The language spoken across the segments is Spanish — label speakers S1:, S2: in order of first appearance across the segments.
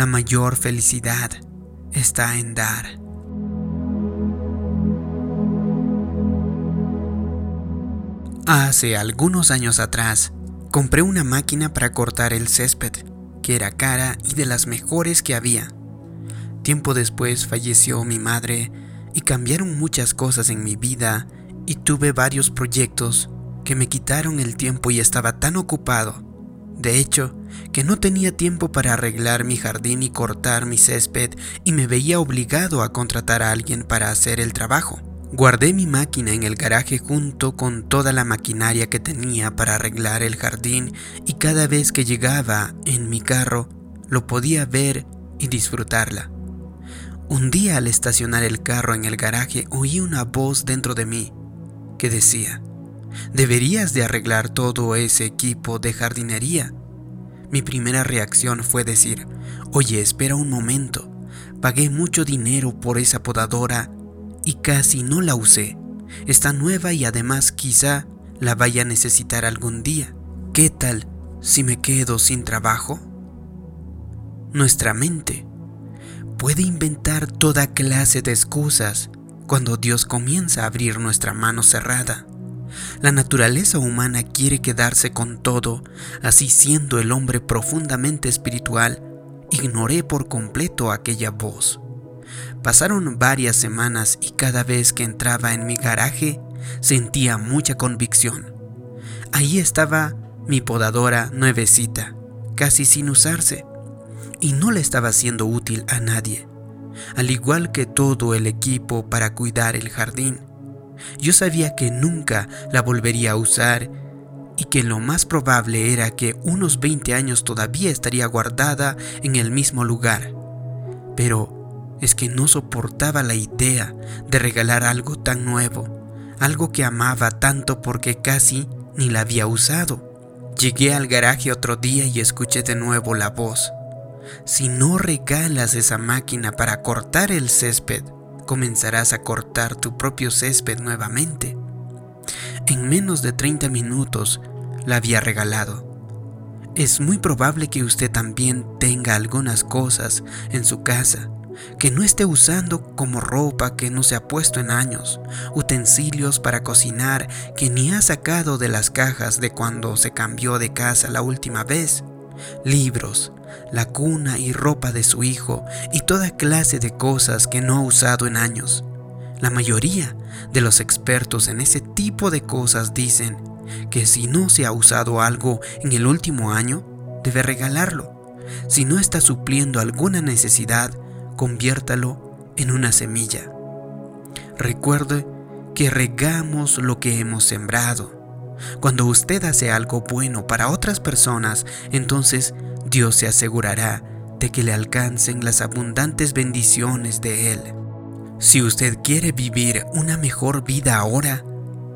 S1: la mayor felicidad está en dar. Hace algunos años atrás, compré una máquina para cortar el césped, que era cara y de las mejores que había. Tiempo después falleció mi madre y cambiaron muchas cosas en mi vida y tuve varios proyectos que me quitaron el tiempo y estaba tan ocupado. De hecho, que no tenía tiempo para arreglar mi jardín y cortar mi césped y me veía obligado a contratar a alguien para hacer el trabajo. Guardé mi máquina en el garaje junto con toda la maquinaria que tenía para arreglar el jardín y cada vez que llegaba en mi carro lo podía ver y disfrutarla. Un día al estacionar el carro en el garaje oí una voz dentro de mí que decía, deberías de arreglar todo ese equipo de jardinería. Mi primera reacción fue decir, oye, espera un momento, pagué mucho dinero por esa podadora y casi no la usé. Está nueva y además quizá la vaya a necesitar algún día. ¿Qué tal si me quedo sin trabajo? Nuestra mente puede inventar toda clase de excusas cuando Dios comienza a abrir nuestra mano cerrada. La naturaleza humana quiere quedarse con todo, así siendo el hombre profundamente espiritual, ignoré por completo aquella voz. Pasaron varias semanas y cada vez que entraba en mi garaje sentía mucha convicción. Ahí estaba mi podadora nuevecita, casi sin usarse, y no le estaba siendo útil a nadie, al igual que todo el equipo para cuidar el jardín. Yo sabía que nunca la volvería a usar y que lo más probable era que unos 20 años todavía estaría guardada en el mismo lugar. Pero es que no soportaba la idea de regalar algo tan nuevo, algo que amaba tanto porque casi ni la había usado. Llegué al garaje otro día y escuché de nuevo la voz. Si no regalas esa máquina para cortar el césped, comenzarás a cortar tu propio césped nuevamente. En menos de 30 minutos la había regalado. Es muy probable que usted también tenga algunas cosas en su casa que no esté usando como ropa que no se ha puesto en años, utensilios para cocinar que ni ha sacado de las cajas de cuando se cambió de casa la última vez, libros, la cuna y ropa de su hijo y toda clase de cosas que no ha usado en años. La mayoría de los expertos en ese tipo de cosas dicen que si no se ha usado algo en el último año, debe regalarlo. Si no está supliendo alguna necesidad, conviértalo en una semilla. Recuerde que regamos lo que hemos sembrado. Cuando usted hace algo bueno para otras personas, entonces Dios se asegurará de que le alcancen las abundantes bendiciones de Él. Si usted quiere vivir una mejor vida ahora,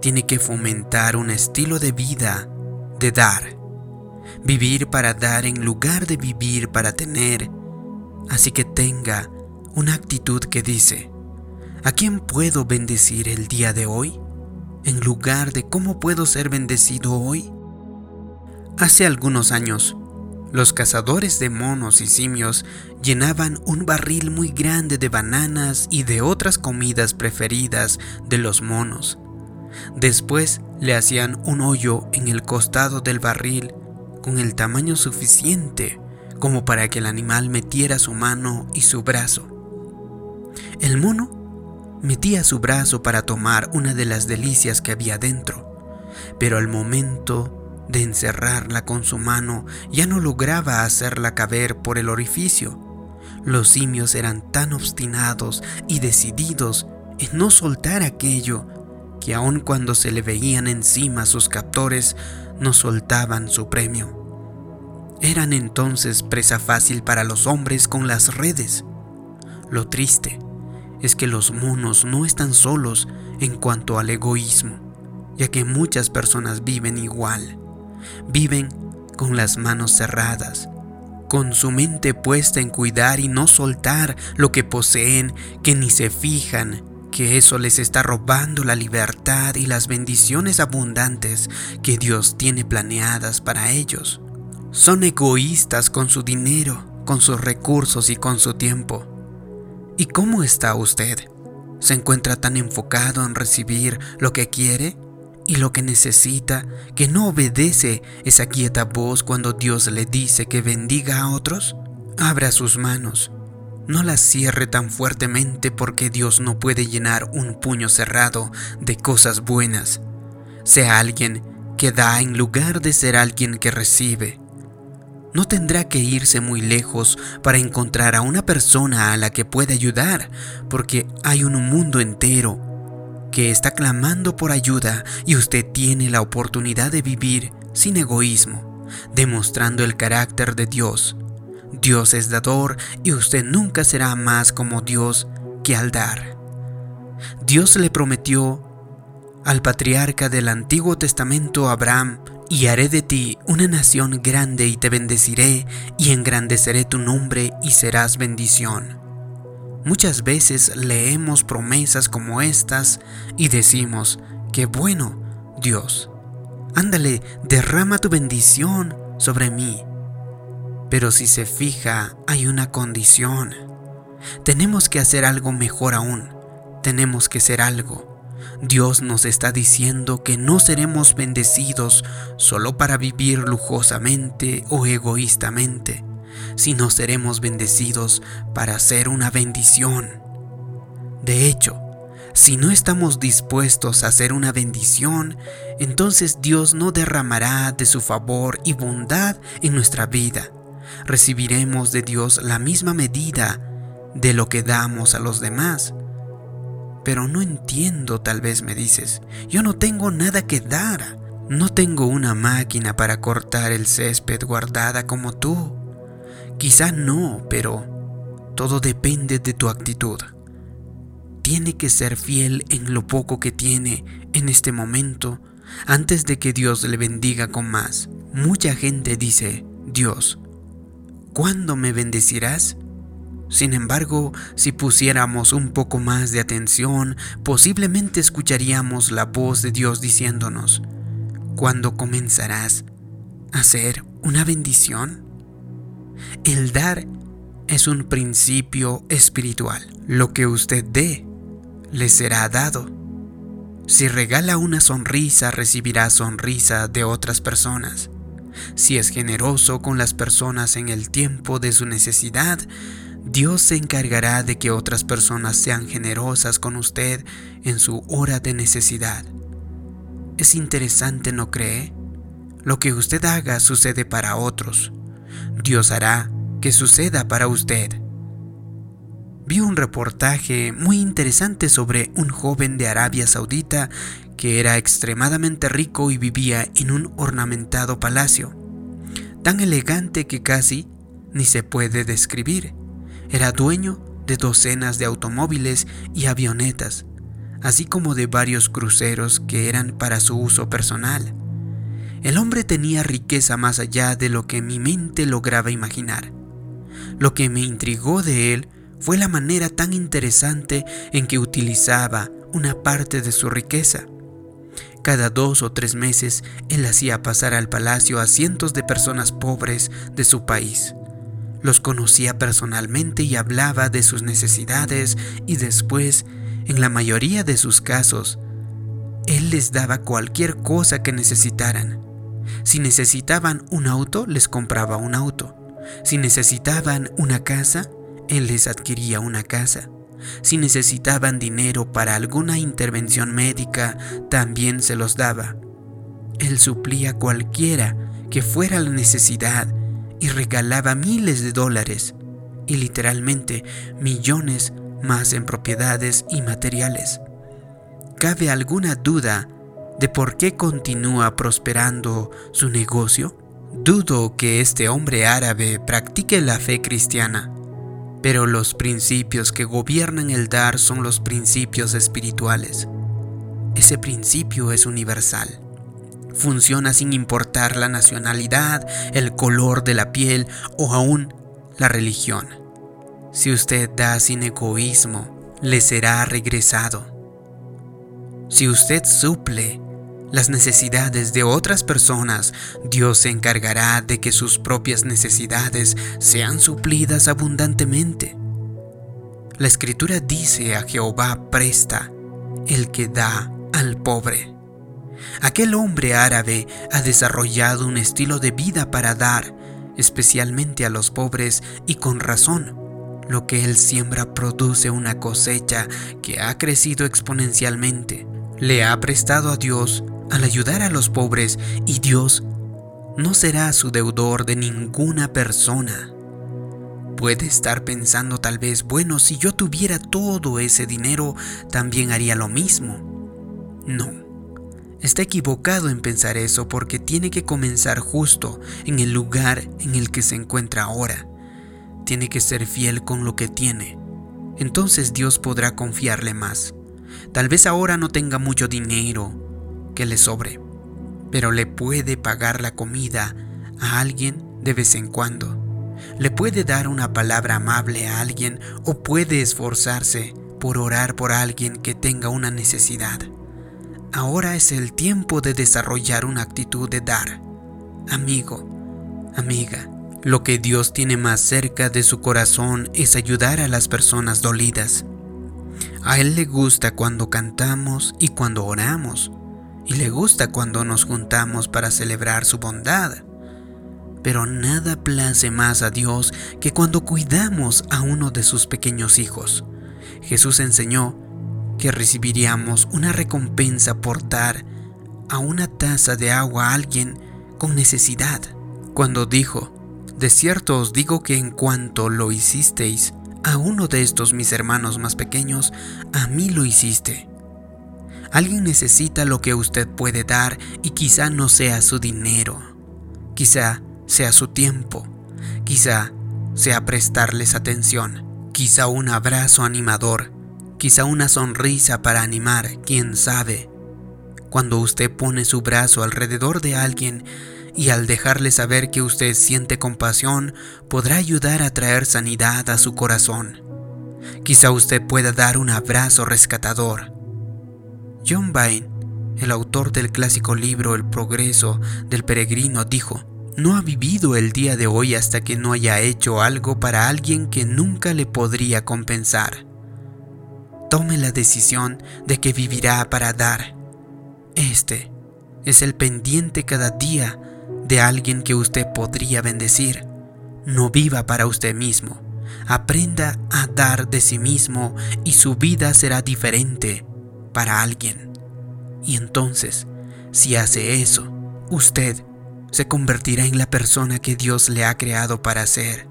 S1: tiene que fomentar un estilo de vida de dar. Vivir para dar en lugar de vivir para tener Así que tenga una actitud que dice, ¿a quién puedo bendecir el día de hoy? En lugar de cómo puedo ser bendecido hoy. Hace algunos años, los cazadores de monos y simios llenaban un barril muy grande de bananas y de otras comidas preferidas de los monos. Después le hacían un hoyo en el costado del barril con el tamaño suficiente como para que el animal metiera su mano y su brazo. El mono metía su brazo para tomar una de las delicias que había dentro, pero al momento de encerrarla con su mano ya no lograba hacerla caber por el orificio. Los simios eran tan obstinados y decididos en no soltar aquello que aun cuando se le veían encima sus captores, no soltaban su premio. Eran entonces presa fácil para los hombres con las redes. Lo triste es que los monos no están solos en cuanto al egoísmo, ya que muchas personas viven igual. Viven con las manos cerradas, con su mente puesta en cuidar y no soltar lo que poseen, que ni se fijan que eso les está robando la libertad y las bendiciones abundantes que Dios tiene planeadas para ellos. Son egoístas con su dinero con sus recursos y con su tiempo. ¿Y cómo está usted? ¿Se encuentra tan enfocado en recibir lo que quiere y lo que necesita que no obedece esa quieta voz cuando Dios le dice que bendiga a otros? Abra sus manos. No las cierre tan fuertemente porque Dios no puede llenar un puño cerrado de cosas buenas. Sea alguien que da en lugar de ser alguien que recibe. No tendrá que irse muy lejos para encontrar a una persona a la que pueda ayudar, porque hay un mundo entero que está clamando por ayuda y usted tiene la oportunidad de vivir sin egoísmo, demostrando el carácter de Dios. Dios es dador y usted nunca será más como Dios que al dar. Dios le prometió al patriarca del Antiguo Testamento Abraham, y haré de ti una nación grande y te bendeciré y engrandeceré tu nombre y serás bendición. Muchas veces leemos promesas como estas y decimos, que bueno, Dios, ándale, derrama tu bendición sobre mí. Pero si se fija, hay una condición. Tenemos que hacer algo mejor aún. Tenemos que ser algo. Dios nos está diciendo que no seremos bendecidos solo para vivir lujosamente o egoístamente, sino seremos bendecidos para ser una bendición. De hecho, si no estamos dispuestos a hacer una bendición, entonces Dios no derramará de su favor y bondad en nuestra vida. Recibiremos de Dios la misma medida de lo que damos a los demás. Pero no entiendo, tal vez me dices. Yo no tengo nada que dar. No tengo una máquina para cortar el césped guardada como tú. Quizá no, pero todo depende de tu actitud. Tiene que ser fiel en lo poco que tiene en este momento antes de que Dios le bendiga con más. Mucha gente dice, Dios, ¿cuándo me bendecirás? Sin embargo, si pusiéramos un poco más de atención, posiblemente escucharíamos la voz de Dios diciéndonos, ¿cuándo comenzarás a ser una bendición? El dar es un principio espiritual. Lo que usted dé, le será dado. Si regala una sonrisa, recibirá sonrisa de otras personas. Si es generoso con las personas en el tiempo de su necesidad, Dios se encargará de que otras personas sean generosas con usted en su hora de necesidad. Es interesante, ¿no cree? Lo que usted haga sucede para otros. Dios hará que suceda para usted. Vi un reportaje muy interesante sobre un joven de Arabia Saudita que era extremadamente rico y vivía en un ornamentado palacio, tan elegante que casi ni se puede describir. Era dueño de docenas de automóviles y avionetas, así como de varios cruceros que eran para su uso personal. El hombre tenía riqueza más allá de lo que mi mente lograba imaginar. Lo que me intrigó de él fue la manera tan interesante en que utilizaba una parte de su riqueza. Cada dos o tres meses él hacía pasar al palacio a cientos de personas pobres de su país los conocía personalmente y hablaba de sus necesidades y después, en la mayoría de sus casos, él les daba cualquier cosa que necesitaran. Si necesitaban un auto, les compraba un auto. Si necesitaban una casa, él les adquiría una casa. Si necesitaban dinero para alguna intervención médica, también se los daba. Él suplía cualquiera que fuera la necesidad y regalaba miles de dólares y literalmente millones más en propiedades y materiales. ¿Cabe alguna duda de por qué continúa prosperando su negocio? Dudo que este hombre árabe practique la fe cristiana, pero los principios que gobiernan el dar son los principios espirituales. Ese principio es universal funciona sin importar la nacionalidad, el color de la piel o aún la religión. Si usted da sin egoísmo, le será regresado. Si usted suple las necesidades de otras personas, Dios se encargará de que sus propias necesidades sean suplidas abundantemente. La escritura dice a Jehová presta el que da al pobre. Aquel hombre árabe ha desarrollado un estilo de vida para dar, especialmente a los pobres, y con razón. Lo que él siembra produce una cosecha que ha crecido exponencialmente. Le ha prestado a Dios al ayudar a los pobres y Dios no será su deudor de ninguna persona. Puede estar pensando tal vez, bueno, si yo tuviera todo ese dinero, también haría lo mismo. No, está equivocado en pensar eso porque tiene que comenzar justo en el lugar en el que se encuentra ahora. Tiene que ser fiel con lo que tiene. Entonces Dios podrá confiarle más. Tal vez ahora no tenga mucho dinero que le sobre, pero le puede pagar la comida a alguien de vez en cuando le puede dar una palabra amable a alguien o puede esforzarse por orar por alguien que tenga una necesidad. Ahora es el tiempo de desarrollar una actitud de dar. Amigo, amiga, lo que Dios tiene más cerca de su corazón es ayudar a las personas dolidas. A Él le gusta cuando cantamos y cuando oramos, y le gusta cuando nos juntamos para celebrar su bondad pero nada place más a Dios que cuando cuidamos a uno de sus pequeños hijos. Jesús enseñó que recibiríamos una recompensa por dar a una taza de agua a alguien con necesidad, cuando dijo, de cierto os digo que en cuanto lo hicisteis a uno de estos mis hermanos más pequeños, a mí lo hiciste. Alguien necesita lo que usted puede dar y quizá no sea su dinero, quizá sea su tiempo, quizá sea prestarles atención, quizá un abrazo animador, quizá una sonrisa para animar, quién sabe. Cuando usted pone su brazo alrededor de alguien y al dejarle saber que usted siente compasión, podrá ayudar a traer sanidad a su corazón. Quizá usted pueda dar un abrazo rescatador. John Vine, el autor del clásico libro El progreso del peregrino, dijo, no ha vivido el día de hoy hasta que no haya hecho algo para alguien que nunca le podría compensar. Tome la decisión de que vivirá para dar. Este es el pendiente cada día de alguien que usted podría bendecir. No viva para usted mismo. Aprenda a dar de sí mismo y su vida será diferente para alguien. Y entonces, si hace eso, usted se convertirá en la persona que Dios le ha creado para ser.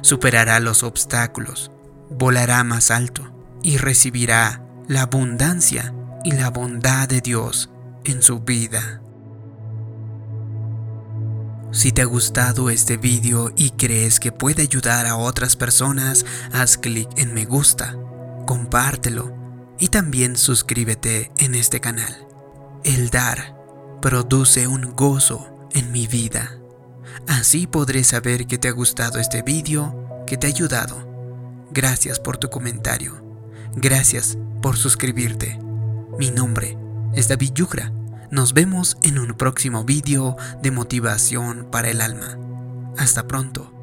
S1: Superará los obstáculos, volará más alto y recibirá la abundancia y la bondad de Dios en su vida. Si te ha gustado este video y crees que puede ayudar a otras personas, haz clic en me gusta, compártelo y también suscríbete en este canal. El dar produce un gozo en mi vida. Así podré saber que te ha gustado este vídeo, que te ha ayudado. Gracias por tu comentario. Gracias por suscribirte. Mi nombre es David Yugra. Nos vemos en un próximo vídeo de motivación para el alma. Hasta pronto.